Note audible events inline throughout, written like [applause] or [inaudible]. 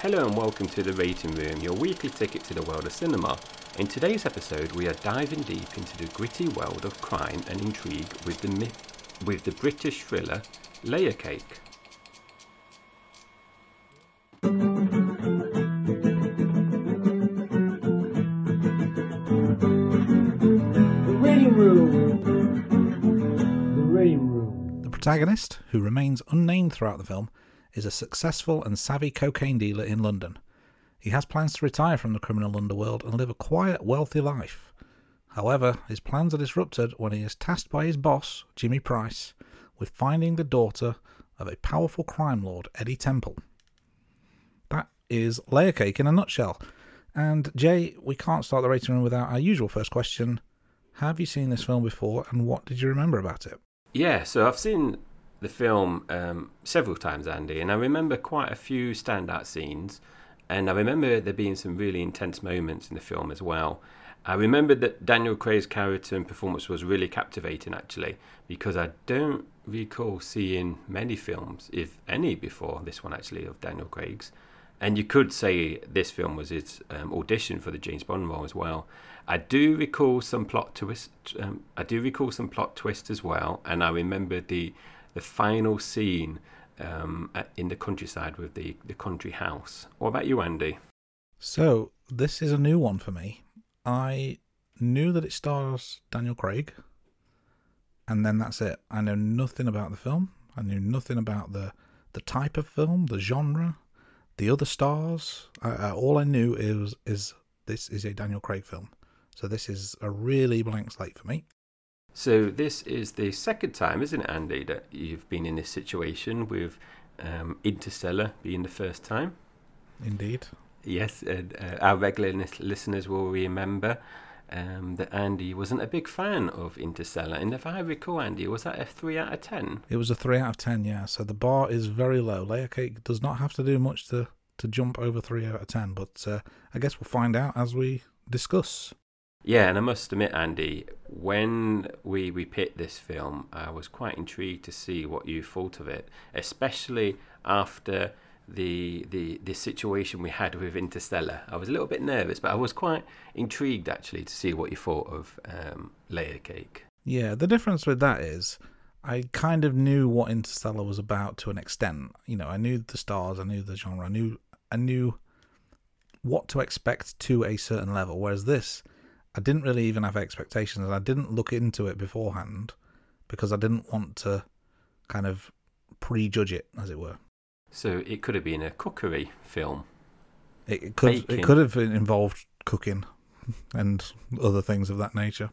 Hello and welcome to the Rating Room, your weekly ticket to the world of cinema. In today's episode, we are diving deep into the gritty world of crime and intrigue with the mi- with the British thriller Layer Cake. The Rating Room. The Rating Room. The protagonist, who remains unnamed throughout the film, is a successful and savvy cocaine dealer in London. He has plans to retire from the criminal underworld and live a quiet, wealthy life. However, his plans are disrupted when he is tasked by his boss, Jimmy Price, with finding the daughter of a powerful crime lord, Eddie Temple. That is Layer Cake in a nutshell. And Jai, we can't start the rating room without our usual first question. Have you seen this film before and what did you remember about it? Yeah, so I've seen the film um, several times, Andy, and I remember quite a few standout scenes. And I remember there being some really intense moments in the film as well. I remember that Daniel Craig's character and performance was really captivating, actually, because I don't recall seeing many films, if any, before this one, actually, of Daniel Craig's. And you could say this film was his um, audition for the James Bond role as well. I do recall some plot twist. Um, I do recall some plot twist as well, and I remember the the final scene um, in the countryside with the the country house. What about you, Andy? So, this is a new one for me. I knew that it stars Daniel Craig, and then that's it. I know nothing about the film. I knew nothing about the the type of film, the genre, the other stars. All I knew is is this is a Daniel Craig film. So this is a really blank slate for me. So this is the second time, isn't it, Andy, that you've been in this situation with um, Interstellar being the first time? Indeed. Yes, and uh, our regular listeners will remember um, that Andy wasn't a big fan of Interstellar. And if I recall, Andy, was that a 3 out of 10? It was a three out of ten, yeah. So the bar is very low. Layer cake does not have to do much to to jump over three out of ten, but uh, I guess we'll find out as we discuss. Yeah, and I must admit, Andy, when we, we picked this film, I was quite intrigued to see what you thought of it, especially after the the the situation we had with Interstellar. I was a little bit nervous, but I was quite intrigued actually to see what you thought of um, Layer Cake. Yeah, the difference with that is I kind of knew what Interstellar was about to an extent. You know, I knew the stars, I knew the genre, I knew I knew what to expect to a certain level. Whereas this, I didn't really even have expectations, and I didn't look into it beforehand because I didn't want to kind of prejudge it, as it were. So it could have been a cookery film. It, could Baking. it could have involved cooking [laughs] and other things of that nature.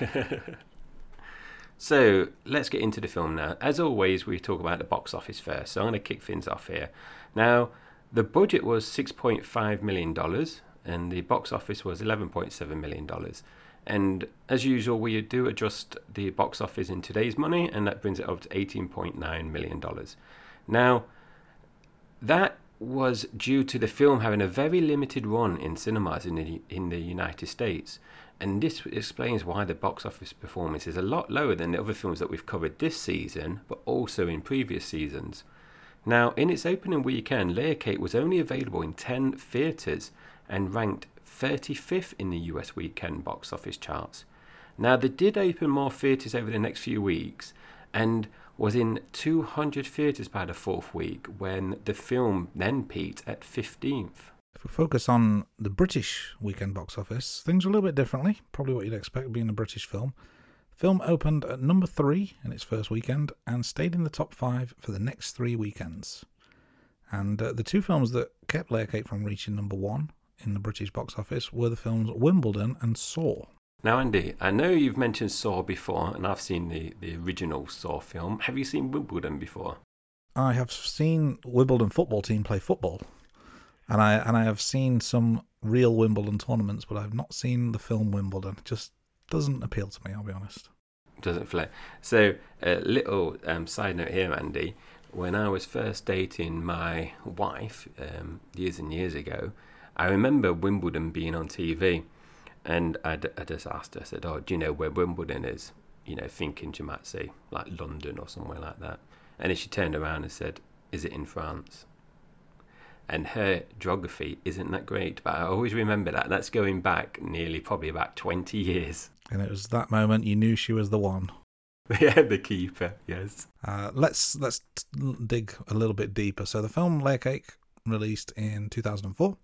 [laughs] so let's get into the film now. As always, we talk about the box office first. So I'm going to kick things off here. Now, the budget was $6.5 million and the box office was $11.7 million. And as usual, we do adjust the box office in today's money, and that brings it up to $18.9 million. Now, that was due to the film having a very limited run in cinemas in the, in the United States. And this explains why the box office performance is a lot lower than the other films that we've covered this season, but also in previous seasons. Now, in its opening weekend, Layer Cake was only available in 10 theatres and ranked 35th in the US weekend box office charts. Now, they did open more theatres over the next few weeks and was in 200 theatres by the fourth week when the film then peaked at 15th. If we focus on the British weekend box office, things are a little bit differently. Probably what you'd expect being a British film. Film opened at number three in its first weekend and stayed in the top five for the next three weekends. And uh, the two films that kept Layer Cake from reaching number one in the British box office were the films Wimbledon and Saw. Now, Andy, I know you've mentioned Saw before, and I've seen the, the original Saw film. Have you seen Wimbledon before? I have seen Wimbledon football team play football, and I and I have seen some real Wimbledon tournaments, but I've not seen the film Wimbledon. It just doesn't appeal to me. I'll be honest. Doesn't flare. So, a little um, side note here, Andy. When I was first dating my wife um, years and years ago, I remember Wimbledon being on TV, and I, I just asked her, I said, "Oh, do you know where Wimbledon is?" You know, thinking she might say like London or somewhere like that. And then she turned around and said, "Is it in France?" and her geography isn't that great. But I always remember that. That's going back nearly probably about 20 years. And it was that moment you knew she was the one. [laughs] yeah, the keeper, yes. Uh, let's let's dig a little bit deeper. So the film Layer Cake released in 2004,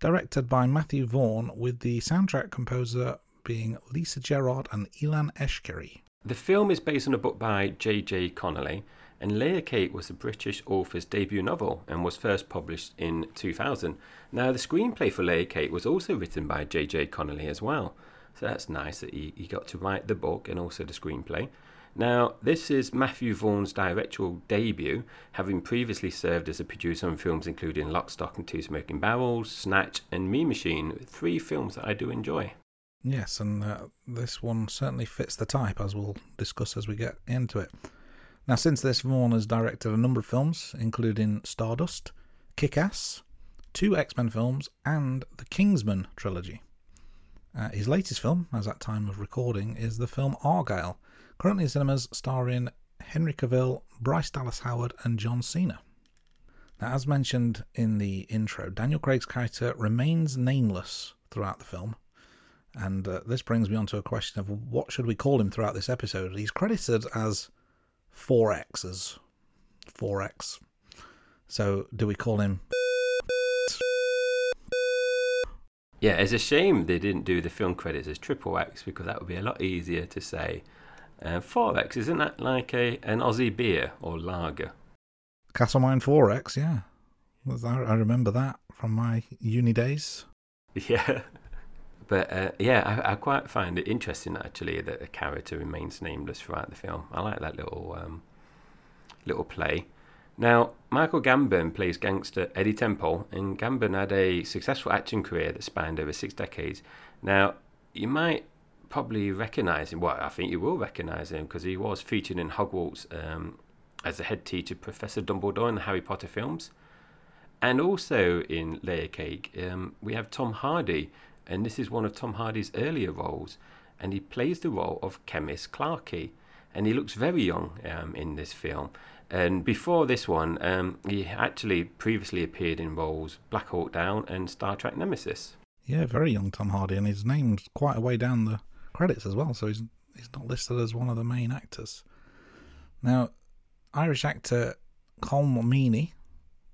directed by Matthew Vaughn, with the soundtrack composer being Lisa Gerrard and Ilan Eshkeri. The film is based on a book by J.J. Connolly, and Layer Cake was the British author's debut novel and was first published in 2000. Now, the screenplay for Layer Cake was also written by J.J. Connolly as well. So that's nice that he, he got to write the book and also the screenplay. Now, this is Matthew Vaughn's directorial debut, having previously served as a producer on films including Lock, Stock and Two Smoking Barrels, Snatch, and Mean Machine, three films that I do enjoy. Yes, and uh, this one certainly fits the type, as we'll discuss as we get into it. Now, since this, Vaughn has directed a number of films, including Stardust, Kick Ass, two X Men films, and the Kingsman trilogy. Uh, his latest film, as at time of recording, is the film Argylle, currently in cinemas starring Henry Cavill, Bryce Dallas Howard, and John Cena. Now, as mentioned in the intro, Daniel Craig's character remains nameless throughout the film, and uh, this brings me on to a question of what should we call him throughout this episode. He's credited as 4X's. 4X. So, do we call him Yeah, it's a shame they didn't do the film credits as triple X because that would be a lot easier to say. Uh, 4X, isn't that like a an Aussie beer or lager? Castlemaine 4X? Yeah. I I remember that from my uni days. [laughs] Yeah. But uh, yeah, I, I quite find it interesting actually that the character remains nameless throughout the film. I like that little um, little play. Now, Michael Gambon plays gangster Eddie Temple, and Gambon had a successful acting career that spanned over six decades. Now, you might probably recognise him. Well, I think you will recognise him because he was featured in Hogwarts um, as the head teacher, Professor Dumbledore, in the Harry Potter films. And also in Layer Cake, um, we have Tom Hardy, and this is one of Tom Hardy's earlier roles, and he plays the role of chemist Clarky, and he looks very young um, in this film. And before this one, um, he actually previously appeared in roles Black Hawk Down and Star Trek Nemesis. Yeah, very young Tom Hardy, and his name's quite a way down the credits as well, so he's he's not listed as one of the main actors. Now, Irish actor Colm Meaney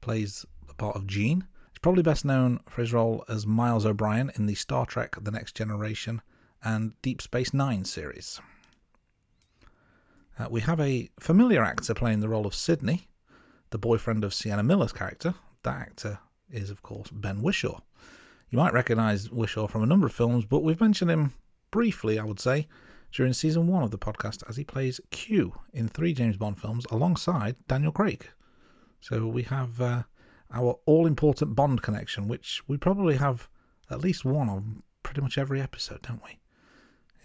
plays the part of Gene. He's probably best known for his role as Miles O'Brien in the Star Trek The Next Generation and Deep Space Nine series. Uh, we have a familiar actor playing the role of Sydney, the boyfriend of Sienna Miller's character. That actor is, of course, Ben Whishaw. You might recognise Whishaw from a number of films, but we've mentioned him briefly, I would say, during season one of the podcast as he plays Q in three James Bond films alongside Daniel Craig. So we have uh, our all important Bond connection, which we probably have at least one on pretty much every episode, don't we?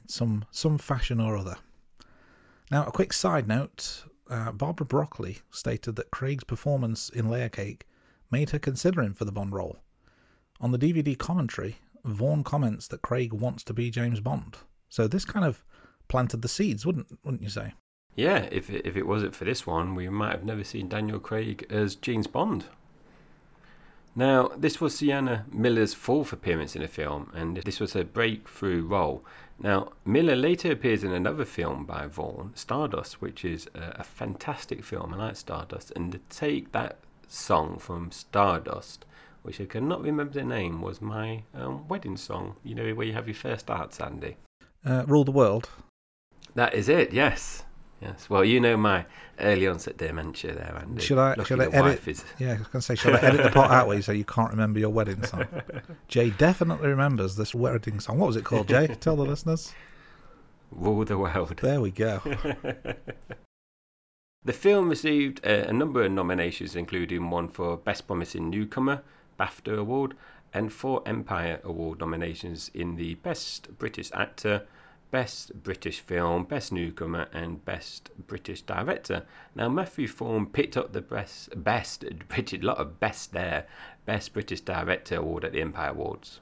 In some some fashion or other. Now, a quick side note uh, Barbara Broccoli stated that Craig's performance in Layer Cake made her consider him for the Bond role. On the DVD commentary, Vaughn comments that Craig wants to be James Bond. So this kind of planted the seeds, wouldn't wouldn't you say? Yeah, if it, if it wasn't for this one, we might have never seen Daniel Craig as James Bond. Now, this was Sienna Miller's fourth appearance in a film, and this was her breakthrough role. Now, Miller later appears in another film by Vaughn, Stardust, which is a, a fantastic film. I like Stardust, and to take that song from Stardust, which I cannot remember the name, was my um, wedding song. You know, where you have your first dance, Andy. Uh, Rule the World. That is it. Yes, yes. Well, you know my early onset dementia there, Andy. Should I- Lucky should I edit- is- Yeah, I was going to say, shall I edit the part out where you say you can't remember your wedding song? [laughs] Jai definitely remembers this wedding song. What was it called, Jai? [laughs] Tell the listeners. Rule the world. There we go. [laughs] The film received a, a number of nominations, including one for Best Promising Newcomer, BAFTA Award, and four Empire Award nominations in the Best British Actor, Best British Film, Best Newcomer, and Best British Director. Now, Matthew Vaughn picked up the best, best [laughs] British, lot of best there, Best British Director Award at the Empire Awards.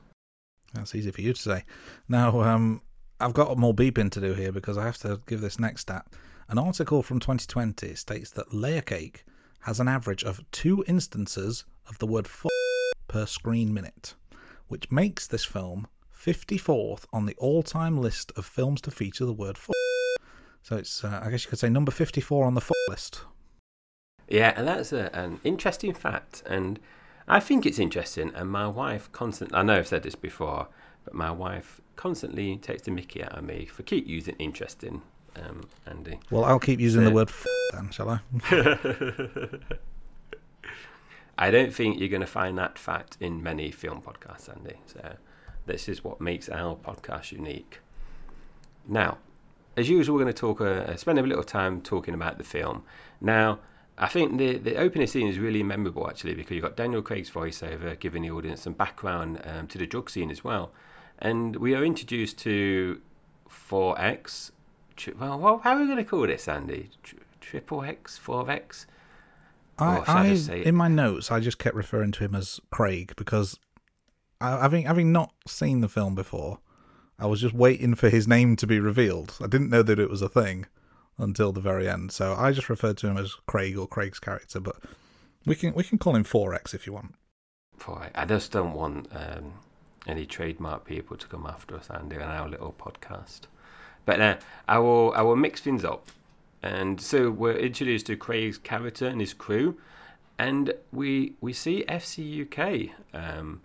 That's easy for you to say. Now, um, I've got more beeping to do here because I have to give this next stat. An article from 2020 states that Layer Cake has an average of two instances of the word f per screen minute, which makes this film 54th on the all time list of films to feature the word f. So it's, uh, I guess you could say, number 54 on the f list. Yeah, and that's a, an interesting fact. And I think it's interesting. And my wife constantly, I know I've said this before, but my wife constantly takes the mickey out of me for keep using interesting, um, Andy. Well, I'll keep using the word f then, shall I? [laughs] I don't think you're going to find that fact in many film podcasts, Andy. So this is what makes our podcast unique. Now, as usual, we're going to talk, uh, spend a little time talking about the film. Now, I think the the opening scene is really memorable actually because you've got Daniel Craig's voiceover giving the audience some background um, to the drug scene as well, and we are introduced to 4X. Tri- Well, how are we going to call this, Andy? Tri- Triple X, 4X. I, I I in my notes, I just kept referring to him as Craig because, I, having having not seen the film before, I was just waiting for his name to be revealed. I didn't know that it was a thing until the very end, so I just referred to him as Craig or Craig's character. But we can we can call him Forex if you want. I just don't want um, any trademark people to come after us, Andy, on our little podcast. But uh, I will I will mix things up, and so we're introduced to Craig's character and his crew, and we we see FC UK um,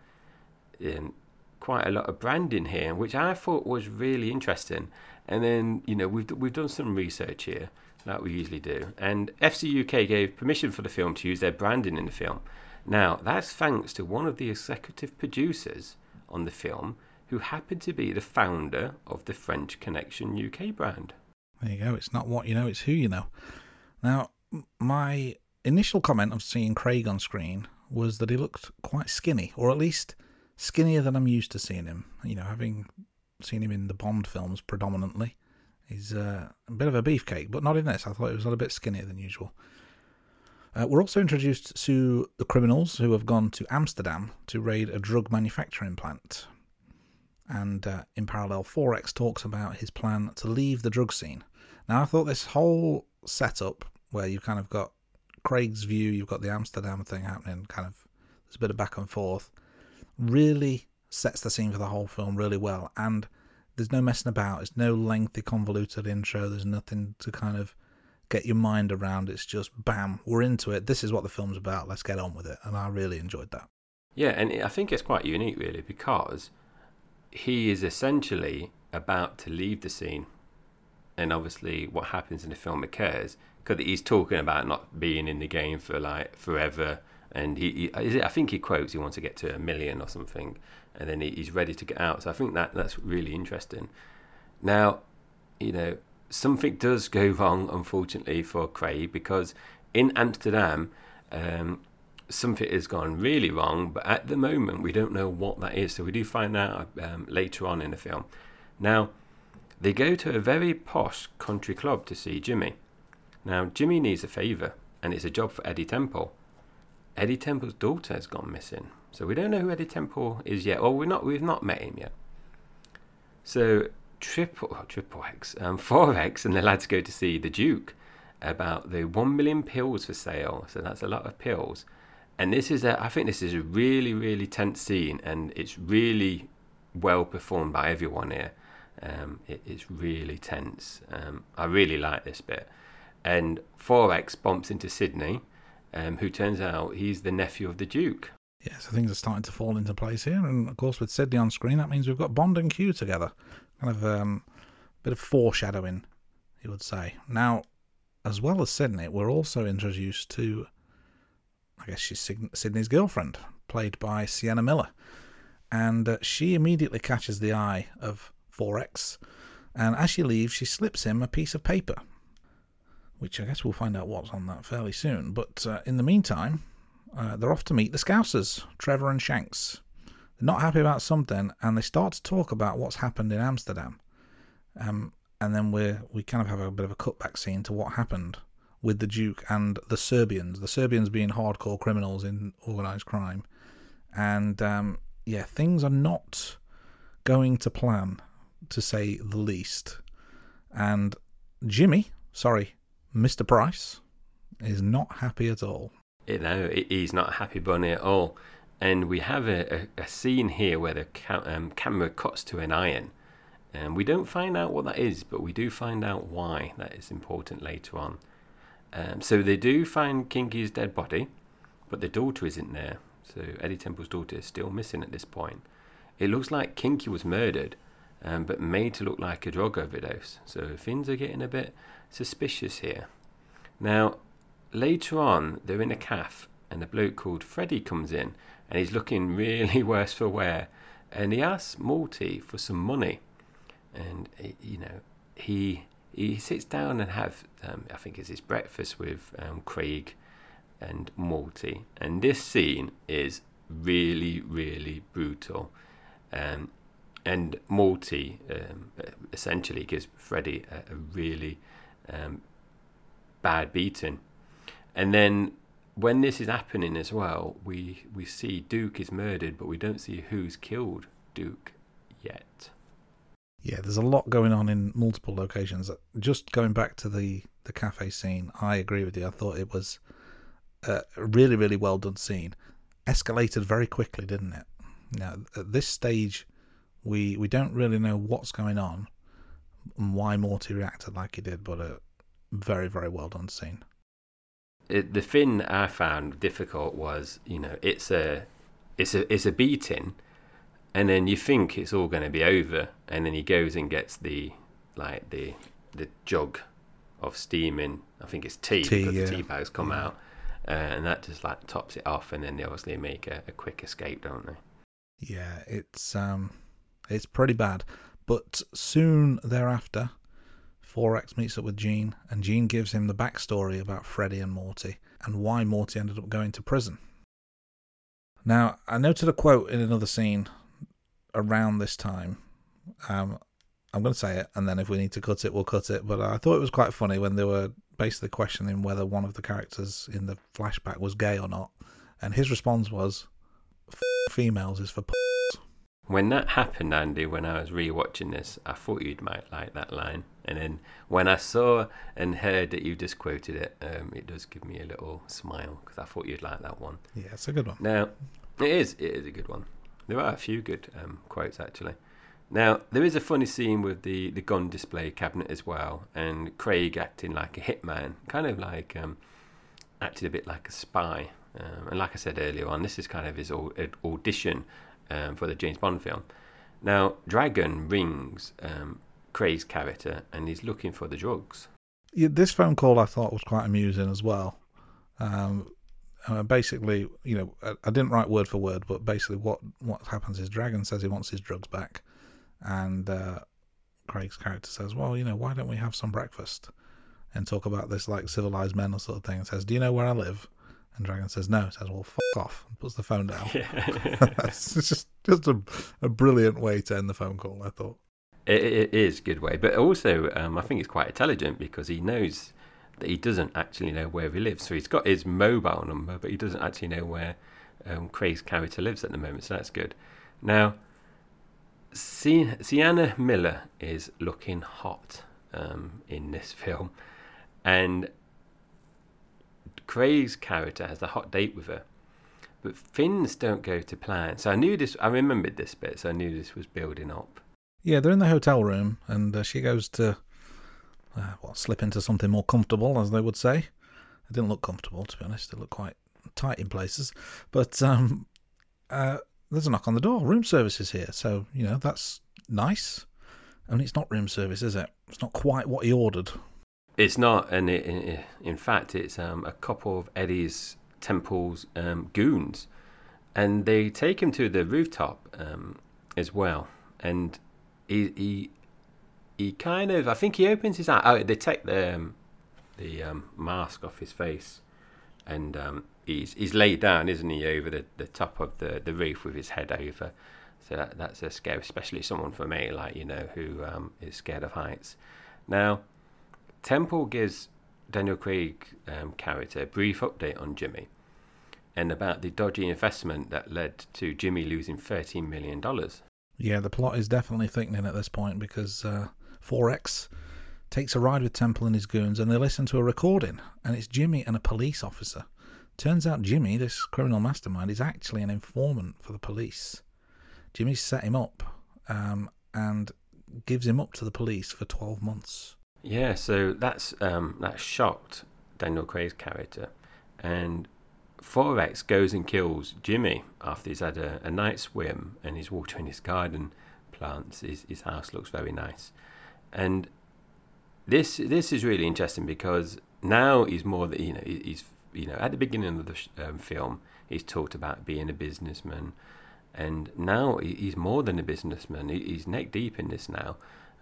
in quite a lot of branding here, which I thought was really interesting. And then you know we've we've done some research here like we usually do, and FC UK gave permission for the film to use their branding in the film. Now, that's thanks to one of the executive producers on the film who happened to be the founder of the French Connection UK brand. There you go. It's not what you know; it's who you know. Now, my initial comment of seeing Craig on screen was that he looked quite skinny, or at least skinnier than I'm used to seeing him. You know, having seen him in the Bond films predominantly, he's uh, a bit of a beefcake, but not in this. I thought he was a little bit skinnier than usual. Uh, we're also introduced to the criminals who have gone to Amsterdam to raid a drug manufacturing plant. And uh, in parallel, 4X talks about his plan to leave the drug scene. Now, I thought this whole setup, where you've kind of got Craig's view, you've got the Amsterdam thing happening, kind of there's a bit of back and forth, really sets the scene for the whole film really well. And there's no messing about. It's no lengthy, convoluted intro. There's nothing to kind of get your mind around. It's just bam, we're into it. This is what the film's about. Let's get on with it. And I really enjoyed that. Yeah, and I think it's quite unique, really, because he is essentially about to leave the scene. And obviously, what happens in the film occurs because he's talking about not being in the game for like forever. And he, he I think he quotes he wants to get to a million or something, and then he, he's ready to get out. So I think that that's really interesting. Now, you know, something does go [laughs] wrong, unfortunately, for Craig because in Amsterdam, um, something has gone really wrong, but at the moment we don't know what that is. So we do find out um, later on in the film. Now, they go to a very posh country club to see Jimmy. Now, Jimmy needs a favour, and it's a job for Eddie Temple. Eddie Temple's daughter has gone missing, so we don't know who Eddie Temple is yet. Or we're not, we've not met him yet. So triple, oh, triple X, um, [laughs] four X, and the lads go to see the Duke about the one million pills for sale. So that's a lot of pills. And this is a, I think this is a really, really tense scene, and it's really well performed by everyone here. Um, it, it's really tense. Um, I really like this bit. And 4X bumps into Sydney, um, who turns out he's the nephew of the Duke. Yeah, so things are starting to fall into place here, and of course with Sydney on screen, that means we've got Bond and Q together. Kind of um, bit of foreshadowing, you would say. Now, as well as Sydney, we're also introduced to, I guess she's Syd- Sydney's girlfriend, played by Sienna Miller, and uh, she immediately catches the eye of 4X, and as she leaves, she slips him a piece of paper, which I guess we'll find out what's on that fairly soon. But uh, in the meantime, uh, they're off to meet the Scousers, Trevor and Shanks. They're not happy about something, and they start to talk about what's happened in Amsterdam. Um, and then we we kind of have a bit of a cutback scene to what happened with the Duke and the Serbians. The Serbians being hardcore criminals in organised crime, and um, yeah, things are not going to plan, to say the least. And Jimmy, sorry, Mr. Price, is not happy at all. You know, he's not happy bunny at all. And we have a, a, a scene here where the ca- um, camera cuts to an iron. And we don't find out what that is, but we do find out why. That is important later on. Um, so they do find Kinky's dead body, but the daughter isn't there. So Eddie Temple's daughter is still missing at this point. It looks like Kinky was murdered, um, but made to look like a drug overdose. So things are getting a bit suspicious here. Now, later on, they're in a cafe, and a bloke called Freddy comes in, and he's looking [laughs] really worse for wear. And he asks Morty for some money, and eh, you know he he sits down and have um, I think it's his breakfast with um, Craig and Morty, and this scene is really really brutal. Um, and Morty um, essentially gives Freddy a, a really um, bad beating. And then when this is happening as well, we we see Duke is murdered, but we don't see who's killed Duke yet. Yeah, there's a lot going on in multiple locations. Uh, just going back to the the cafe scene, I agree with you. I thought it was uh, a really, really well done scene. Escalated very quickly, didn't it? Now, at this stage, we we don't really know what's going on and why Morty reacted like he did, but a very, very well done scene. It, the thing I found difficult was, you know, it's a it's a it's a beating, and then you think it's all going to be over, and then he goes and gets the like the the jug of steaming. I think it's tea, Tea, because yeah. the tea bags come Yeah. out, uh, and that just like tops it off, and then they obviously make a, a quick escape, don't they? Yeah, it's um, it's pretty bad. But soon thereafter, Forex meets up with Gene, and Gene gives him the backstory about Freddy and Morty and why Morty ended up going to prison. Now, I noted a quote in another scene around this time. Um, I'm going to say it, and then if we need to cut it, we'll cut it. But I thought it was quite funny when they were basically questioning whether one of the characters in the flashback was gay or not, and his response was, "F- "Females is for." When that happened, Andy, when I was rewatching this, I thought you'd might like that line. And then when I saw and heard that you just quoted it, um, it does give me a little smile because I thought you'd like that one. Yeah, it's a good one. Now, it is it is a good one. There are a few good um, quotes actually. Now there is a funny scene with the the gun display cabinet as well, and Craig acting like a hitman, kind of like um, acted a bit like a spy. Um, and like I said earlier on, this is kind of his au- audition for the James Bond film. Now Dragan rings Craig's character, and he's looking for the drugs. Yeah, this phone call I thought was quite amusing as well. Um, uh, basically, you know, I, I didn't write word for word, but basically, what what happens is Dragan says he wants his drugs back, and uh, Craig's character says, "Well, you know, why don't we have some breakfast and talk about this like civilized men or sort of thing?" And says, "Do you know where I live?" And Dragan says, "No." He says, "Well, fuck off," and puts the phone down. [laughs] it's just just a, a brilliant way to end the phone call. I thought. It, it is a good way, but also um, I think it's quite intelligent because he knows that he doesn't actually know where he lives. So he's got his mobile number, but he doesn't actually know where um, Craig's character lives at the moment. So that's good. Now, Si- Sienna Miller is looking hot um, in this [laughs] film, and Craig's character has a hot date with her. But things don't go to plan. So I knew this. I remembered this bit. So I knew this was building up. Yeah, they're in the hotel room, and uh, she goes to uh, well, slip into something more comfortable, as they would say. It didn't look comfortable, to be honest. It looked quite tight in places. But um, uh, there's a knock on the door. Room service is here, so you know that's nice. And it's not room service, is it? It's not quite what he ordered. It's not, and it, in, in fact, it's um, a couple of Eddie's Temple's um, goons, and they take him to the rooftop um, as well. And he, he he kind of, I think he opens his eye. Oh, they take the um, the um, mask off his face, and um, he's he's laid down, isn't he, over the, the top of the, the roof with his head over. So that that's a scare, especially someone for me, like you know, who um, is scared of heights. Now, Temple gives Daniel Craig um, character a brief update on Jimmy and about the dodgy investment that led to Jimmy losing $13 million. Yeah, the plot is definitely thickening at this point because uh, Forex takes a ride with Temple and his goons, and they listen to a recording, and it's Jimmy and a police officer. Turns out Jimmy, this criminal mastermind, is actually an informant for the police. Jimmy set him up um, and gives him up to the police for 12 months. Yeah, so that's um, that shocked Daniel Craig's character, and Forex goes and kills Jimmy after he's had a, a night swim and he's watering his garden plants. His, his house looks very nice, and this this is really interesting because now he's more that you know he's you know at the beginning of the um, film he's talked about being a businessman, and now he's more than a businessman. He's neck deep in this now.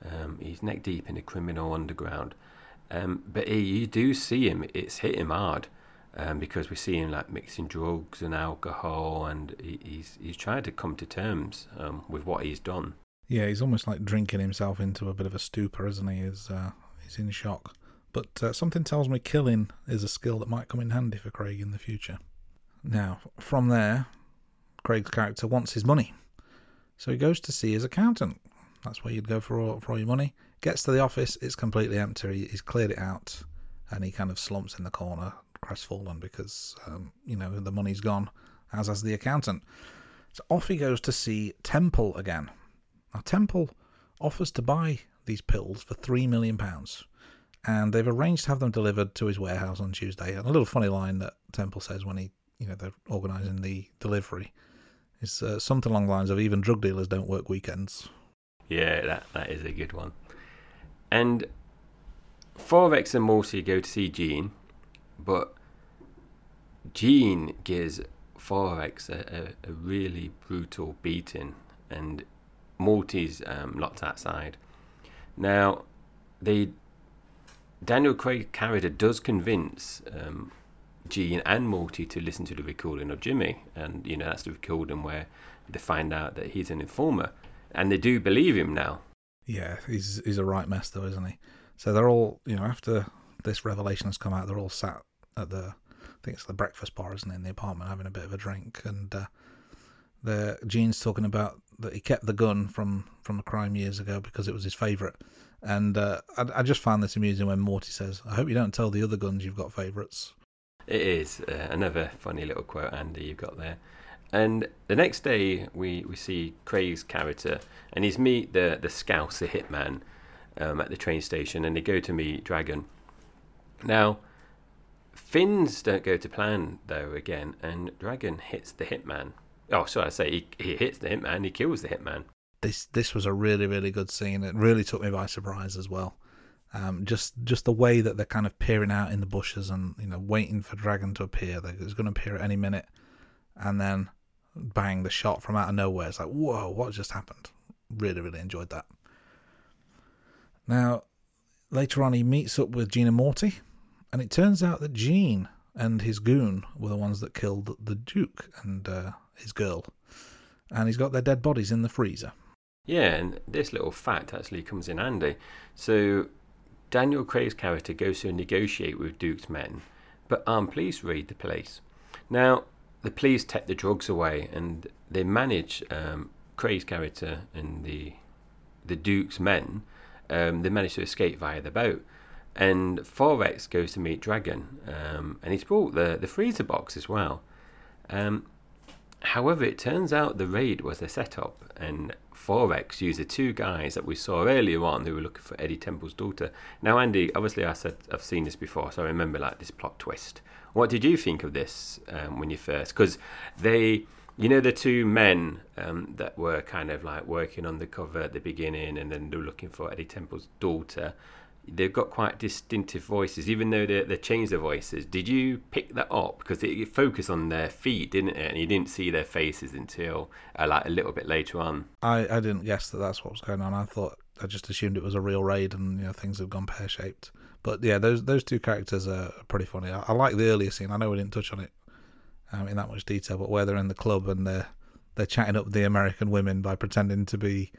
Um, he's neck deep in the criminal underground. Um, but he, you do see him; it's hit him hard um, because we see him like mixing drugs and alcohol, and he, he's he's trying to come to terms um, with what he's done. Yeah, he's almost like drinking himself into a bit of a stupor, isn't he? He's uh, he's in shock. But uh, something tells me killing is a skill that might come in handy for Craig in the future. Now, from there, Craig's character wants his money, so he goes to see his accountant. That's where you'd go for all, for all your money. Gets to the office, it's completely empty. He's cleared it out, and he kind of slumps in the corner, crestfallen because um, you know the money's gone, as has the accountant. So off he goes to see Temple again. Now Temple offers to buy these pills for three million pounds, and they've arranged to have them delivered to his warehouse on Tuesday. And a little funny line that Temple says when he, you know, they're organising the delivery is uh, something along the lines of even drug dealers don't work weekends. Yeah, that that is a good one. And Forex and Morty go to see Gene, but Gene gives Forex a, a, a really brutal beating, and Morty's um, locked outside. Now, the Daniel Craig character does convince um, Gene and Morty to listen to the recording of Jimmy, and you know that's the recording where they find out that he's an informer, and they do believe him now. Yeah, he's he's a right mess though, isn't he? So they're all, you know, after this revelation has come out, they're all sat at the, I think it's the breakfast bar, isn't it, in the apartment, having a bit of a drink, and uh, the Gene's talking about that he kept the gun from from a crime years ago because it was his favourite, and uh, I, I just found this amusing when Morty says, "I hope you don't tell the other guns you've got favourites." It is uh, another funny little quote, Andy, you've got there. And the next day, we, we see Craig's character, and he's meet the the Scouse, the hitman, um, at the train station, and they go to meet Dragan. Now, Fins don't go to plan though again, and Dragan hits the hitman. Oh, sorry, I say he, he hits the hitman, he kills the hitman. This this was a really really good scene. It really took me by surprise as well. Um, just just the way that they're kind of peering out in the bushes and you know waiting for Dragan to appear. He's going to appear at any minute, and then bang the shot from out of nowhere. It's like whoa, what just happened? Really really enjoyed that. Now later on, he meets up with and Morty, and it turns out that Gene and his goon were the ones that killed the Duke and uh, his girl, and he's got their dead bodies in the freezer. Yeah, and this little fact actually comes in handy. So Daniel Craig's character goes to negotiate with Duke's men, but armed police raid the place. Now, the police take the drugs away, and they manage um, Craig's character and the the Duke's men. Um, they manage to escape via the boat, and Forex goes to meet Dragan, um, and he's brought the the freezer box as well. Um, however, it turns out the raid was a setup, and Forex used the two guys that we saw earlier on who were looking for Eddie Temple's daughter. Now, Andy, obviously, I said I've seen this before, so I remember like this plot twist. What did you think of this um, when you first? Because they, you know, the two men um, that were kind of like working undercover at the beginning, and then they were looking for Eddie Temple's daughter. They've got quite distinctive voices, even though they they changed their voices. Did you pick that up? Because it, focused on their feet, didn't it? And you didn't see their faces until uh, like a little bit later on. I, I didn't guess that that's what was going on. I thought I just assumed it was a real raid and you know things had gone pear shaped. But yeah, those those two characters are pretty funny. I, I like the earlier scene. I know we didn't touch on it um, in that much detail, but where they're in the club and they're they're chatting up the American women by pretending to be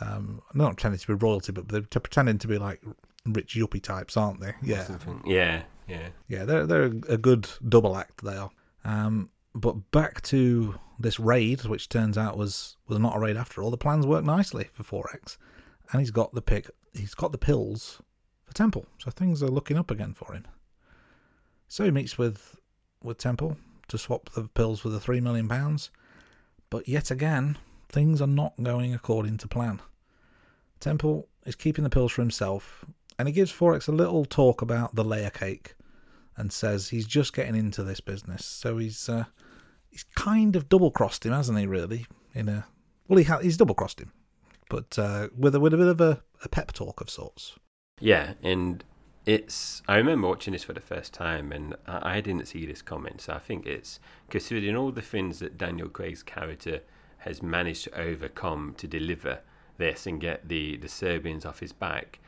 um, not pretending to be royalty, but they're pretending to be like rich yuppie types, aren't they? Yeah, yeah, yeah, yeah. They're they're a good double act. They are. Um, but back to this raid, which turns out was was not a raid after all. The plans work nicely for Forex, and he's got the pick. He's got the pills for Temple. So things are looking up again for him. So he meets with with Temple to swap the pills for the three million pounds, but yet again things are not going according to plan. Temple is keeping the pills for himself, and he gives Forex a little talk about the layer cake, and says he's just getting into this business. So he's uh, he's kind of double crossed him, hasn't he? Really, in a well, he ha- he's double crossed him, but uh, with a with a bit of a, a pep talk of sorts. Yeah, and it's. I remember watching this for the first time, and I, I didn't see this comment. So I think it's considering all the things that Daniel Craig's character has managed to overcome to deliver this and get the the Serbians off his back.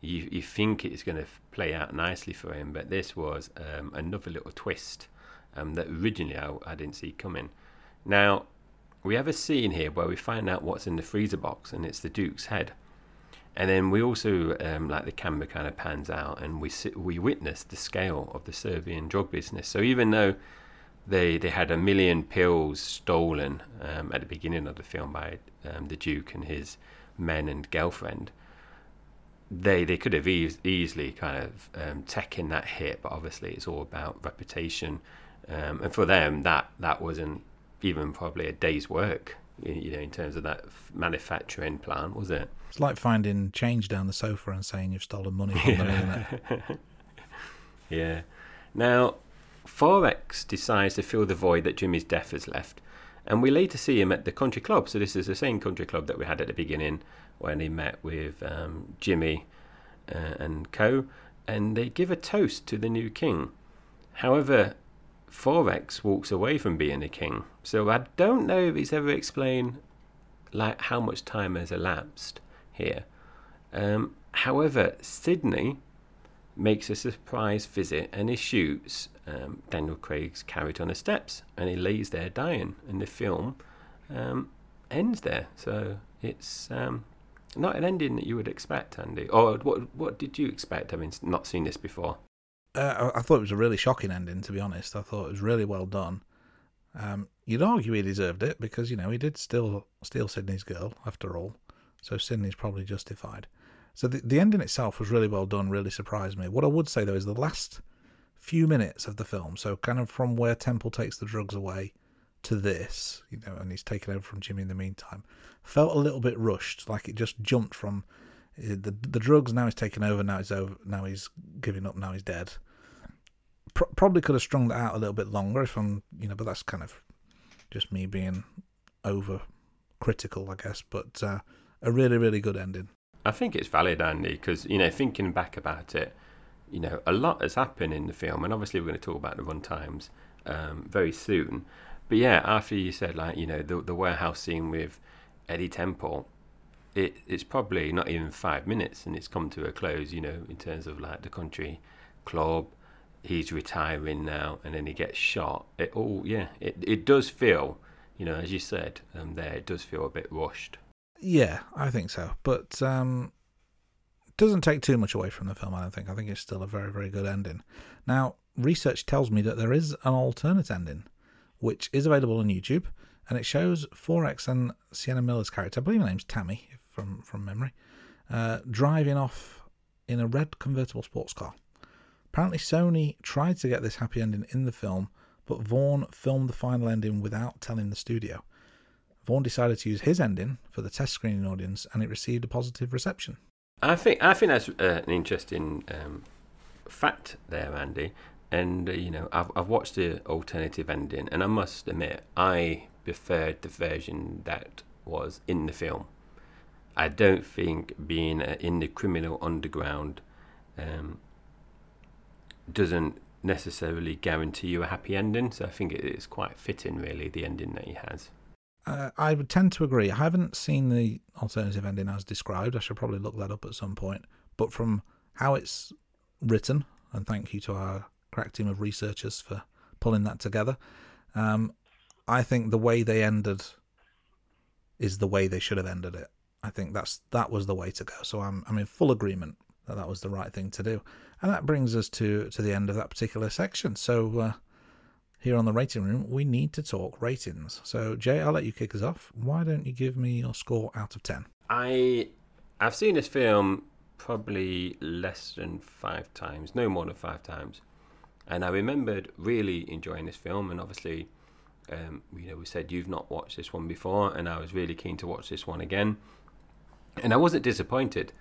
You you think it's going to play out nicely for him, but this was um, another little twist um, that originally I, I didn't see coming. Now we have a scene here where we find out what's in the freezer box, and it's the Duke's head. And then we also um, like the camera kind of pans out, and we sit, we witness the scale of the Serbian drug business. So even though they they had a million pills stolen um, at the beginning of the film by um, the Duke and his men and girlfriend, they they could have e- easily kind of um, taken that hit, but obviously it's all about reputation, um, and for them that that wasn't even probably a day's work, you know, in terms of that manufacturing plant, was it? It's like finding change down the sofa and saying you've stolen money from them, isn't [laughs] yeah. Now, Forex decides to fill the void that Jimmy's death has left, and we later see him at the country club. So this is the same country club that we had at the beginning when he met with um, Jimmy uh, and co, and they give a toast to the new king. However, Forex walks away from being a king, so I don't know if he's ever explained like how much time has elapsed here. Um, however, Sydney makes a surprise visit and he shoots um, Daniel Craig's character on the steps and he lays there dying. And the film um, ends there. So it's um, not an ending that you would expect, Andy. Or what? What did you expect? I mean, not seen this before. Uh, I thought it was a really shocking ending, to be honest. I thought it was really well done. Um, you'd argue he deserved it because you know he did still steal Sydney's girl after all, so Sydney's probably justified. So the the ending itself was really well done, really surprised me. What I would say though is the last few minutes of the film, so kind of from where Temple takes the drugs away to this, you know, and he's taken over from Jimmy in the meantime, felt a little bit rushed, like it just jumped from uh, the the drugs. Now he's taken over. Now he's over. Now he's giving up. Now he's dead. Pro- probably could have strung that out a little bit longer if I'm, you know, but that's kind of just me being over critical, I guess. But uh, a really, really good ending. I think it's valid, Andy, because you know, thinking back about it, you know, a lot has happened in the film, and obviously we're going to talk about the run times um, very soon. But yeah, after you said like you know the the warehouse scene with Eddie Temple, it it's probably not even five minutes, and it's come to a close. You know, in terms of like the country club, he's retiring now, and then he gets shot. It all yeah, it it does feel, you know, as you said um, there, it does feel a bit rushed. Yeah, I think so. But um, doesn't take too much away from the film, I don't think. I think it's still a very, very good ending. Now, research tells me that there is an alternate ending, which is available on YouTube, and it shows Forex and Sienna Miller's character, I believe her name's Tammy, from, from memory, uh, driving off in a red convertible sports car. Apparently, Sony tried to get this happy ending in the film, but Vaughn filmed the final ending without telling the studio. Vaughn decided to use his ending for the test screening audience, and it received a positive reception. I think I think that's uh, an interesting um, fact there, Andy. And uh, you know, I've I've watched the alternative ending, and I must admit, I preferred the version that was in the film. I don't think being uh, in the criminal underground um, doesn't necessarily guarantee you a happy ending. So I think it is quite fitting, really, the ending that he has. Uh, I would tend to agree. I haven't seen the alternative ending as described. I should probably look that up at some point. But from how it's written, and thank you to our crack team of researchers for pulling that together, um, I think the way they ended is the way they should have ended it. I think that's that was the way to go. So I'm I'm in full agreement that that was the right thing to do, and that brings us to to the end of that particular section. So. Uh, here on the rating room, we need to talk ratings. So, Jai, I'll let you kick us off. Why don't you give me your score out of 10? I I've seen this film probably less than five times, no more than five times. And I remembered really enjoying this film, and obviously, um, you know, we said you've not watched this one before, and I was really keen to watch this one again, and I wasn't disappointed.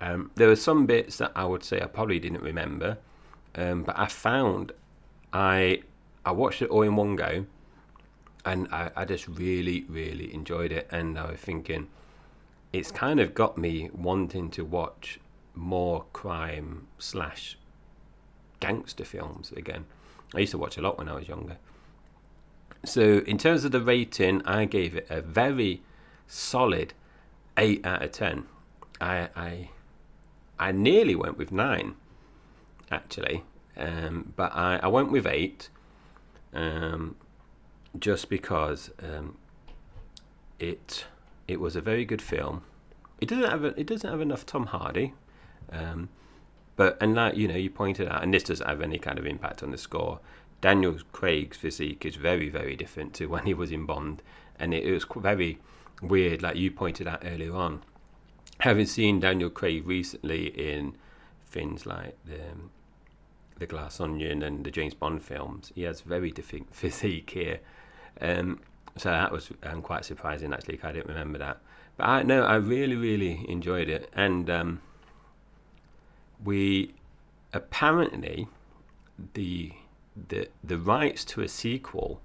Um, there were some bits that I would say I probably didn't remember, um, but I found I I watched it all in one go, and I, I just really really enjoyed it, and I was thinking it's kind of got me wanting to watch more crime slash gangster films again. I used to watch a lot when I was younger. So, in terms of the rating, I gave it a very solid 8 out of 10. I, I, I nearly went with 9, actually, um, but I, I went with 8 um, just because um, it it was a very good film. It doesn't have a, it doesn't have enough Tom Hardy, um, but and like you know you pointed out, and this doesn't have any kind of impact on the score. Daniel Craig's physique is very very different to [laughs] when he was in Bond, and it, it was very weird, like you pointed out earlier on. Having seen Daniel Craig recently in things like the the Glass Onion and the James Bond films, he has very different [laughs] physique here. Um, so that was um, quite surprising actually. I didn't remember that, but I no, I really really enjoyed it, and um, we apparently the the the rights to a sequel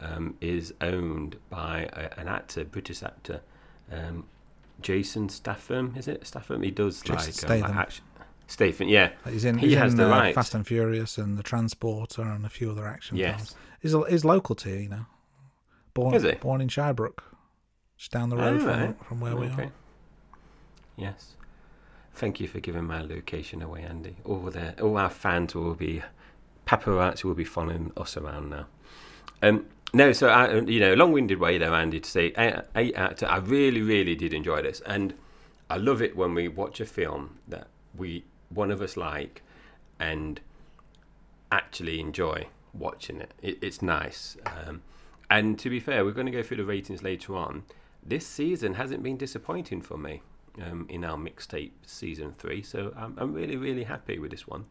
um, is owned by a, an actor, British actor, um, Jason Statham. Is it Statham? He does Jason like, um, Statham. like action. Statham, yeah. He's in, He he's has in the uh, rights. Fast and Furious and The Transporter and a few other action Yes. films. He's, he's local to you, you know. Born, Is he? Born in Shirebrook. Just down the road Oh, from, right. from where we are. Yes. Thank you for giving my location away, Andy. All the all our fans will be paparazzi will be following us around now. Um, no, so I, you know, long-winded way there, Andy, to say eight, eight ten. I really, really did enjoy this, and I love it when we watch a film that we one of us like and actually enjoy watching it. it it's nice. Um, and to be fair, we're going to go through the ratings later on. This season hasn't been disappointing for me um, in our mixtape season three, so I'm, I'm really, really happy with this one.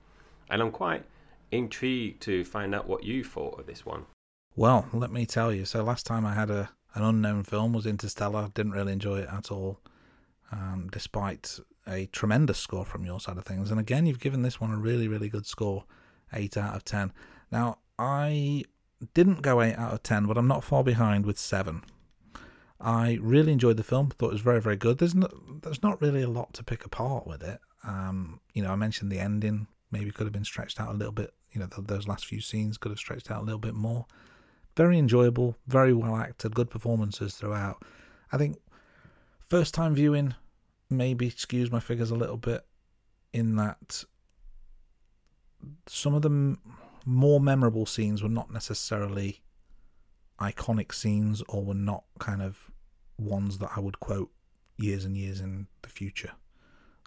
And I'm quite intrigued to find out what you thought of this one. Well, let me tell you. So last time I had a an unknown film was Interstellar. Didn't really enjoy it at all, um, despite a tremendous score from your side of things. And again, you've given this one a really, really good score, eight out of ten. Now I didn't go eight out of ten, but I'm not far behind with seven. I really enjoyed the film. Thought it was very, very good. There's no, there's not really a lot to pick apart with it. Um, you know, I mentioned the ending maybe could have been stretched out a little bit. You know, th- those last few scenes could have stretched out a little bit more very enjoyable, very well acted, good performances throughout. I think first time viewing maybe skews my figures a little bit in that some of the m- more memorable scenes were not necessarily iconic scenes or were not kind of ones that I would quote years and years in the future.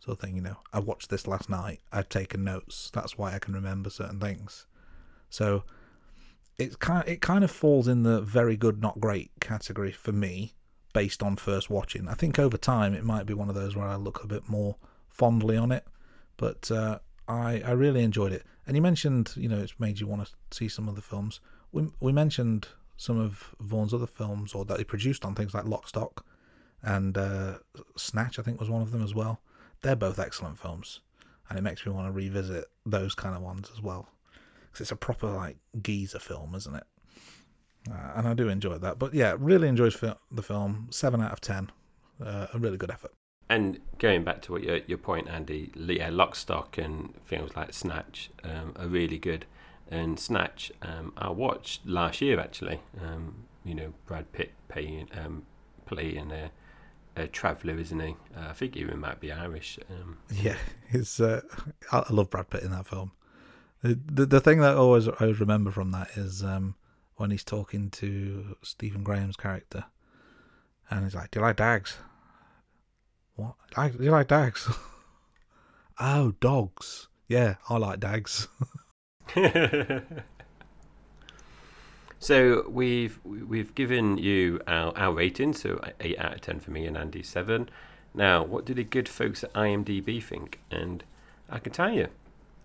Sort of thing, you know. I watched this last night. I've taken notes. That's why I can remember certain things. So it kind it kind of falls in the very good, not great category for me, based on first watching. I think over time it might be one of those where I look a bit more fondly on it, but uh, I I really enjoyed it. And you mentioned, you know, it's made you want to see some other films. We we mentioned some of Vaughn's other films, or that he produced on things like Lock, Stock, and uh, Snatch. I think was one of them as well. They're both excellent films, and it makes me want to revisit those kind of ones as well because it's a proper like geezer film, isn't it? Uh, and I do enjoy that. But yeah, really enjoyed the film. Seven out of ten. Uh, a really good effort. And going back to what your, your point, Andy, yeah, Lock, Stock and films like Snatch um, are really good. And Snatch, um, I watched last year actually. Um, you know, Brad Pitt playing um, playing a, a traveller, isn't he? Uh, I think he even might be Irish. Um, Yeah, it's. Uh, I love Brad Pitt in that film. The, the the thing that I always I always remember from that is um, when he's talking to Stephen Graham's character, and he's like, "Do you like dags? What? Like, do you like dags? [laughs] oh, dogs. Yeah, I like dags. [laughs] [laughs] so we've we've given you our, our rating, so eight out of ten for me and Andy seven. Now, what do the good folks at IMDb think? And I can tell you,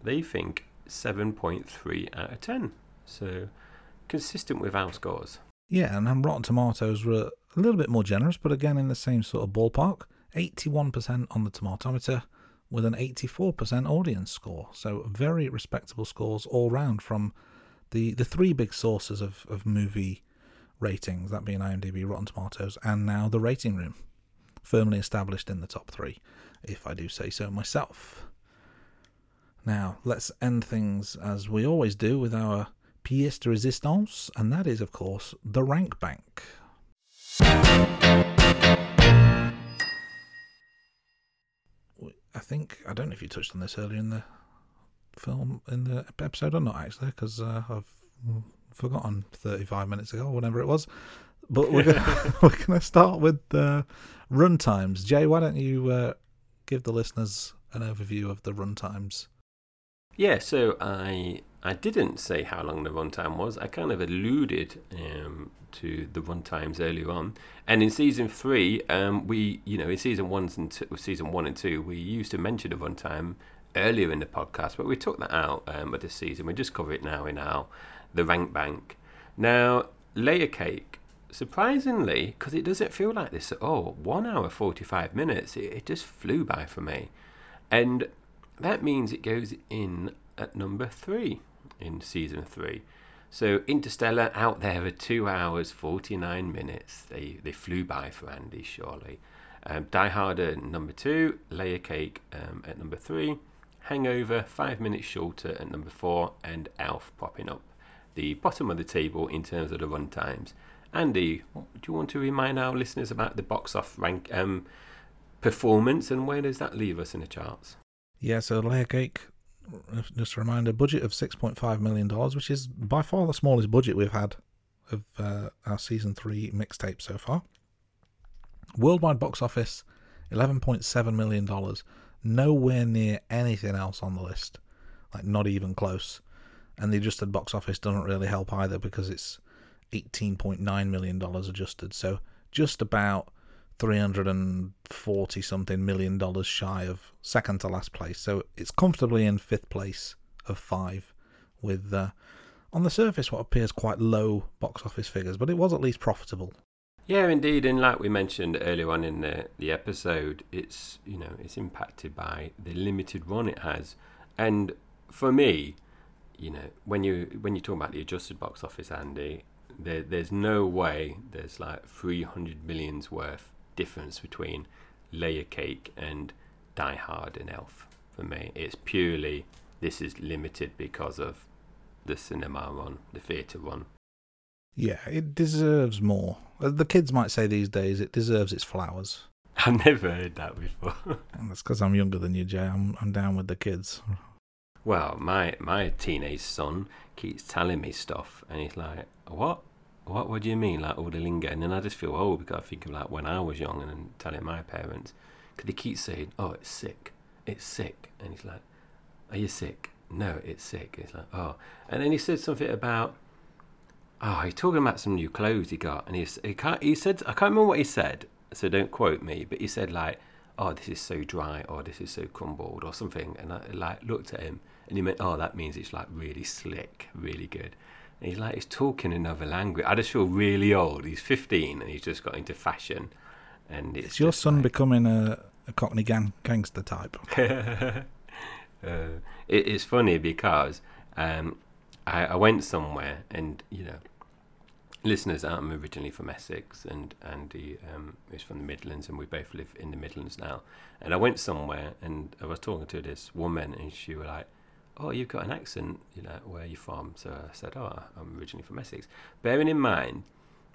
they think 7.3 out of 10. So consistent with our scores. Yeah, and Rotten Tomatoes were a little bit more generous, but again in the same sort of ballpark. 81% on the tomatometer with an 84% audience score. So very respectable scores all round from the, the three big sources of, of movie ratings, that being IMDb, Rotten Tomatoes, and now the Rating Room, firmly established in the top three, if I do say so myself. Now, let's end things as we always do with our pièce de résistance, and that is, of course, the Rank Bank. I think I don't know if you touched on this earlier in the film in the episode or not actually because uh, I've forgotten 35 minutes ago, whatever it was. But we're going [laughs] to start with the run times. Jai, why don't you uh, give the listeners an overview of the run times? Yeah, so I I didn't say how long the runtime was. I kind of alluded um, to the runtimes earlier on, and in season three, um, we you know in season one and two, season one and two, we used to mention the runtime earlier in the podcast, but we took that out um, of this season. We just cover it now in our the rank bank. Now, layer cake, surprisingly, because it doesn't feel like this at all. One hour forty five minutes. It, it just flew by for me, and that means it goes in at number three in season three. So Interstellar out there at two hours forty nine minutes. They they flew by for Andy surely. Um, Die Hard at number two, Layer Cake um, at number three, Hangover five minutes shorter at number four, and Elf popping up the bottom of the table in terms of the run times. Andy, do you want to remind our listeners about the box off rank um, performance and where does that leave us in the charts? Yeah, so Layer Cake, just a reminder, budget of $6.5 million, which is by far the smallest budget we've had of uh, our season three mixtape so far. Worldwide box office, $11.7 million. Nowhere near anything else on the list. Like, not even close. And the adjusted box office doesn't really help either because it's $18.9 million adjusted. So, just about 340 something million dollars shy of second to last place. So it's comfortably in fifth place of five with, uh, on the surface, what appears quite low box office figures, but it was at least profitable. Yeah, indeed, and like we mentioned earlier on in the, the episode, it's you know it's impacted by the limited run it has, and for me, you know when you when you talk about the adjusted box office, Andy, there, there's no way there's like 300 millions worth difference between Layer Cake and Die Hard and Elf for me. It's purely this is limited because of the cinema run, the theatre run. Yeah, it deserves more. Uh, the kids might say these days it deserves its flowers. [laughs] I've never heard that before. [laughs] that's because I'm younger than you, Jai. I'm, I'm down with the kids. Well, my my teenage son keeps telling me stuff, and he's like, "What? what what do you mean like all the lingo and then i just feel old because i think of like when i was young and then telling my parents because he keeps saying oh it's sick it's sick and he's like are you sick no it's sick he's like oh and then he said something about oh he's talking about some new clothes he got and he, he, can't, he said i can't remember what he said so don't quote me but he said like oh this is so dry or this is so crumbled or something and i like looked at him and he meant oh that means it's like really slick really good and he's like, he's talking another language. I just feel really old. He's 15 and he's just got into fashion. And it's Is your son like, becoming a, a Cockney gang, gangster type? [laughs] uh, it, it's funny because um, I, I, went somewhere and, you know, listeners, I'm originally from Essex and Andy um, is from the Midlands and we both live in the Midlands now. And I went somewhere and I was talking to this woman and she was like, oh, you've got an accent, you know, where are you from? So I said, oh, I'm originally from Essex. Bearing in mind,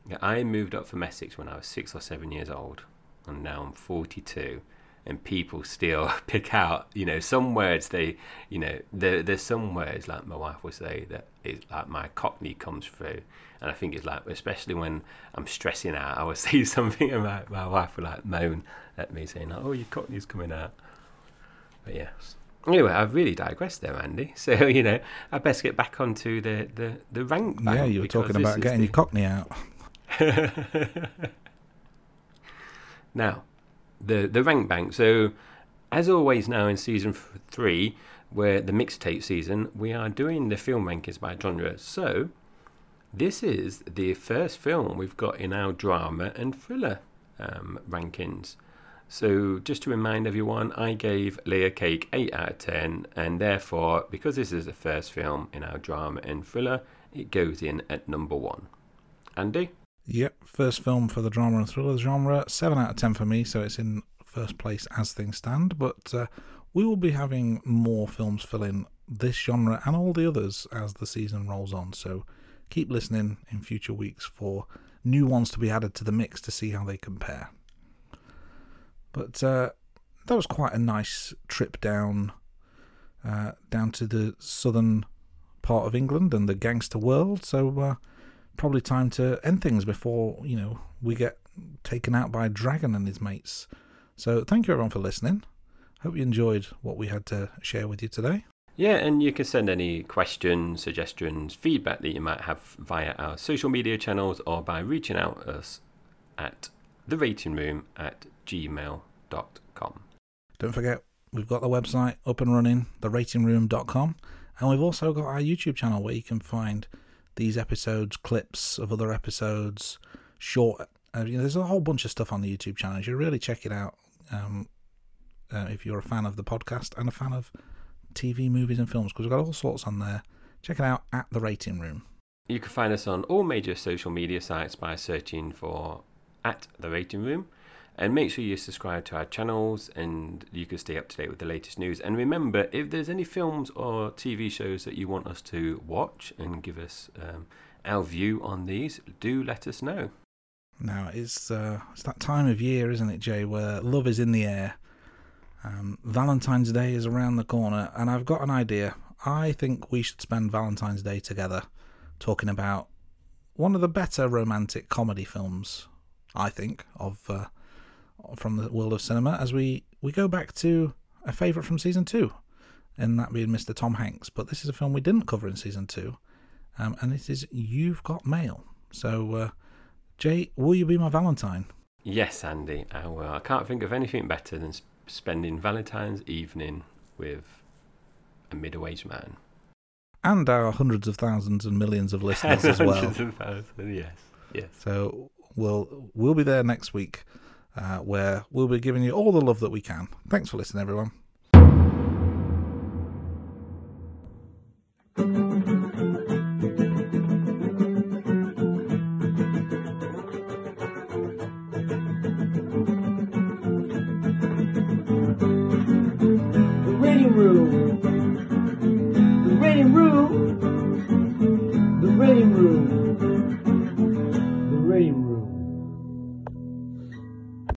that I moved up from Essex when I was six or seven years old, and now I'm 42. And people still [laughs] pick out, you know, some words they, you know, there, there's some words like my wife will say that it's like my Cockney comes through, and I think it's like, especially when I'm stressing out, I will [laughs] see something, and my, my wife will like moan at me saying, "Oh, your Cockney's coming out." But yes, Anyway, I've really digressed there, Andy. [laughs] So you know, I best get back onto the the the rank. Yeah, you were talking about getting the... your Cockney out. now, the the rank bank. So, as always, now in season three, where the mixtape season, we are doing the film rankings by genre. So, this is the first film we've got in our drama and thriller um, rankings. So, just to remind everyone, I gave Layer Cake 8 out of 10, and therefore, because this is the first film in our drama and thriller, it goes in at number one. Andy? Yep, first film for the drama and thriller genre, 7 out of 10 for me, so it's in first place as things stand. But uh, we will be having more films fill in this genre and all the others as the season rolls on. So keep listening in future weeks for new ones to be added to the mix to see how they compare. But uh, that was quite a nice trip down uh, down to the southern part of England and the gangster world. So uh, probably time to end things before you know we get taken out by Dragan and his mates. So thank you everyone for listening. Hope you enjoyed what we had to share with you today. Yeah, and you can send any questions, suggestions, feedback that you might have via our social media channels or by reaching out us at the rating room at gmail.com. Don't forget, we've got the website up and running, theratingroom.com, and we've also got our YouTube channel where you can find these episodes, clips of other episodes, short. Uh, you know, there's a whole bunch of stuff on the YouTube channel. You should really check it out um, uh, if you're a fan of the podcast and a fan of TV, movies, and films, because we've got all sorts on there. Check it out at the Rating Room. You can find us on all major social media sites by searching for at the rating room. And make sure you subscribe to our channels and you can stay up to date with the latest news. And remember, if there's any films or TV shows that you want us to watch and give us um, our view on these, do let us know. Now it's uh, it's that time of year, isn't it, Jai, where love is in the air. Um, Valentine's Day is around the corner, and I've got an idea. I think we should spend Valentine's Day together, talking about one of the better romantic comedy films. I think of uh, from the world of cinema as we we go back to a favourite from season two, and that being Mr. Tom Hanks. But this is a film we didn't cover in season two, um, and it is You've Got Mail. So, uh, Jai, will you be my Valentine? Yes, Andy, I will. I can't think of anything better than sp- spending Valentine's evening with a middle aged man. And our hundreds of thousands and millions of listeners as [laughs] well. Hundreds of thousands, yes, yes. So we'll we'll be there next week, uh, where we'll be giving you all the love that we can. Thanks for listening, everyone.